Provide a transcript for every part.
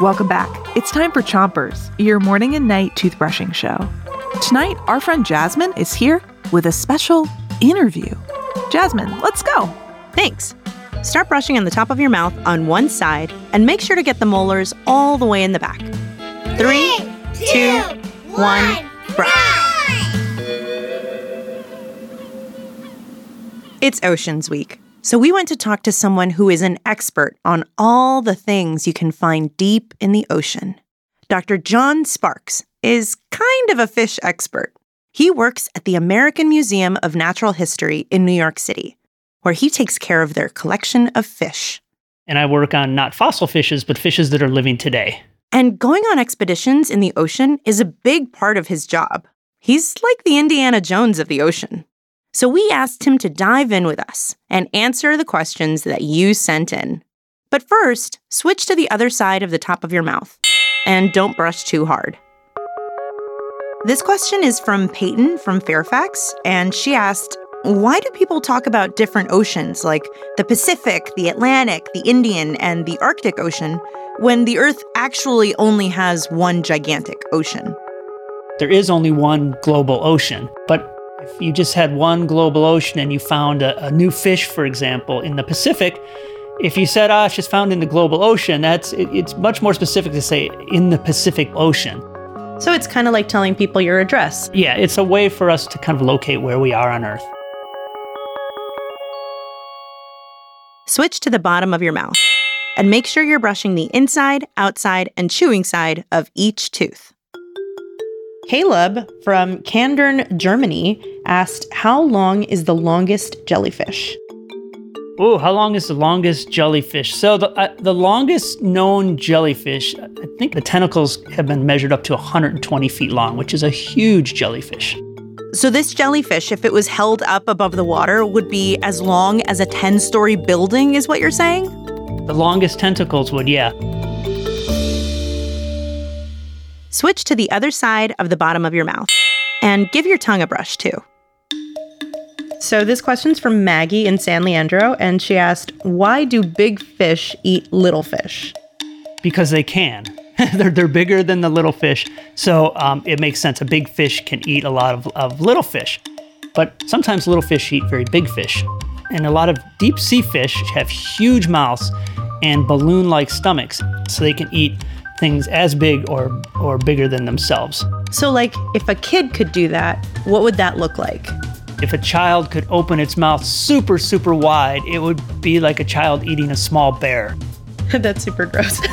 Welcome back. It's time for Chompers, your morning and night toothbrushing show. Tonight, our friend Jasmine is here with a special interview. Jasmine, let's go. Thanks. Start brushing on the top of your mouth on one side and make sure to get the molars all the way in the back. Three, two, one, brush. It's Oceans Week, so we went to talk to someone who is an expert on all the things you can find deep in the ocean. Dr. John Sparks is kind of a fish expert. He works at the American Museum of Natural History in New York City, where he takes care of their collection of fish. And I work on not fossil fishes, but fishes that are living today. And going on expeditions in the ocean is a big part of his job. He's like the Indiana Jones of the ocean. So we asked him to dive in with us and answer the questions that you sent in. But first, switch to the other side of the top of your mouth and don't brush too hard. This question is from Peyton from Fairfax, and she asked, Why do people talk about different oceans like the Pacific, the Atlantic, the Indian, and the Arctic Ocean when the Earth actually only has one gigantic ocean? There is only one global ocean, but if you just had one global ocean and you found a, a new fish, for example, in the Pacific, if you said, ah, it's just found in the global ocean, that's it, it's much more specific to say in the Pacific Ocean. So it's kind of like telling people your address. Yeah, it's a way for us to kind of locate where we are on Earth. Switch to the bottom of your mouth and make sure you're brushing the inside, outside, and chewing side of each tooth. Caleb from Kandern, Germany asked, How long is the longest jellyfish? Oh, how long is the longest jellyfish? So the uh, the longest known jellyfish, I think the tentacles have been measured up to 120 feet long, which is a huge jellyfish. So this jellyfish, if it was held up above the water, would be as long as a 10-story building, is what you're saying? The longest tentacles would, yeah. Switch to the other side of the bottom of your mouth and give your tongue a brush too. So this question's from Maggie in San Leandro, and she asked, "Why do big fish eat little fish?" Because they can. they're they're bigger than the little fish, so um, it makes sense. A big fish can eat a lot of, of little fish, but sometimes little fish eat very big fish, and a lot of deep sea fish have huge mouths and balloon-like stomachs, so they can eat things as big or or bigger than themselves. So like if a kid could do that, what would that look like? If a child could open its mouth super, super wide, it would be like a child eating a small bear. That's super gross.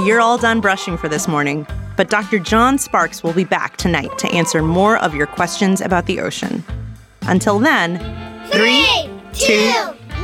You're all done brushing for this morning, but Dr. John Sparks will be back tonight to answer more of your questions about the ocean. Until then, three, two,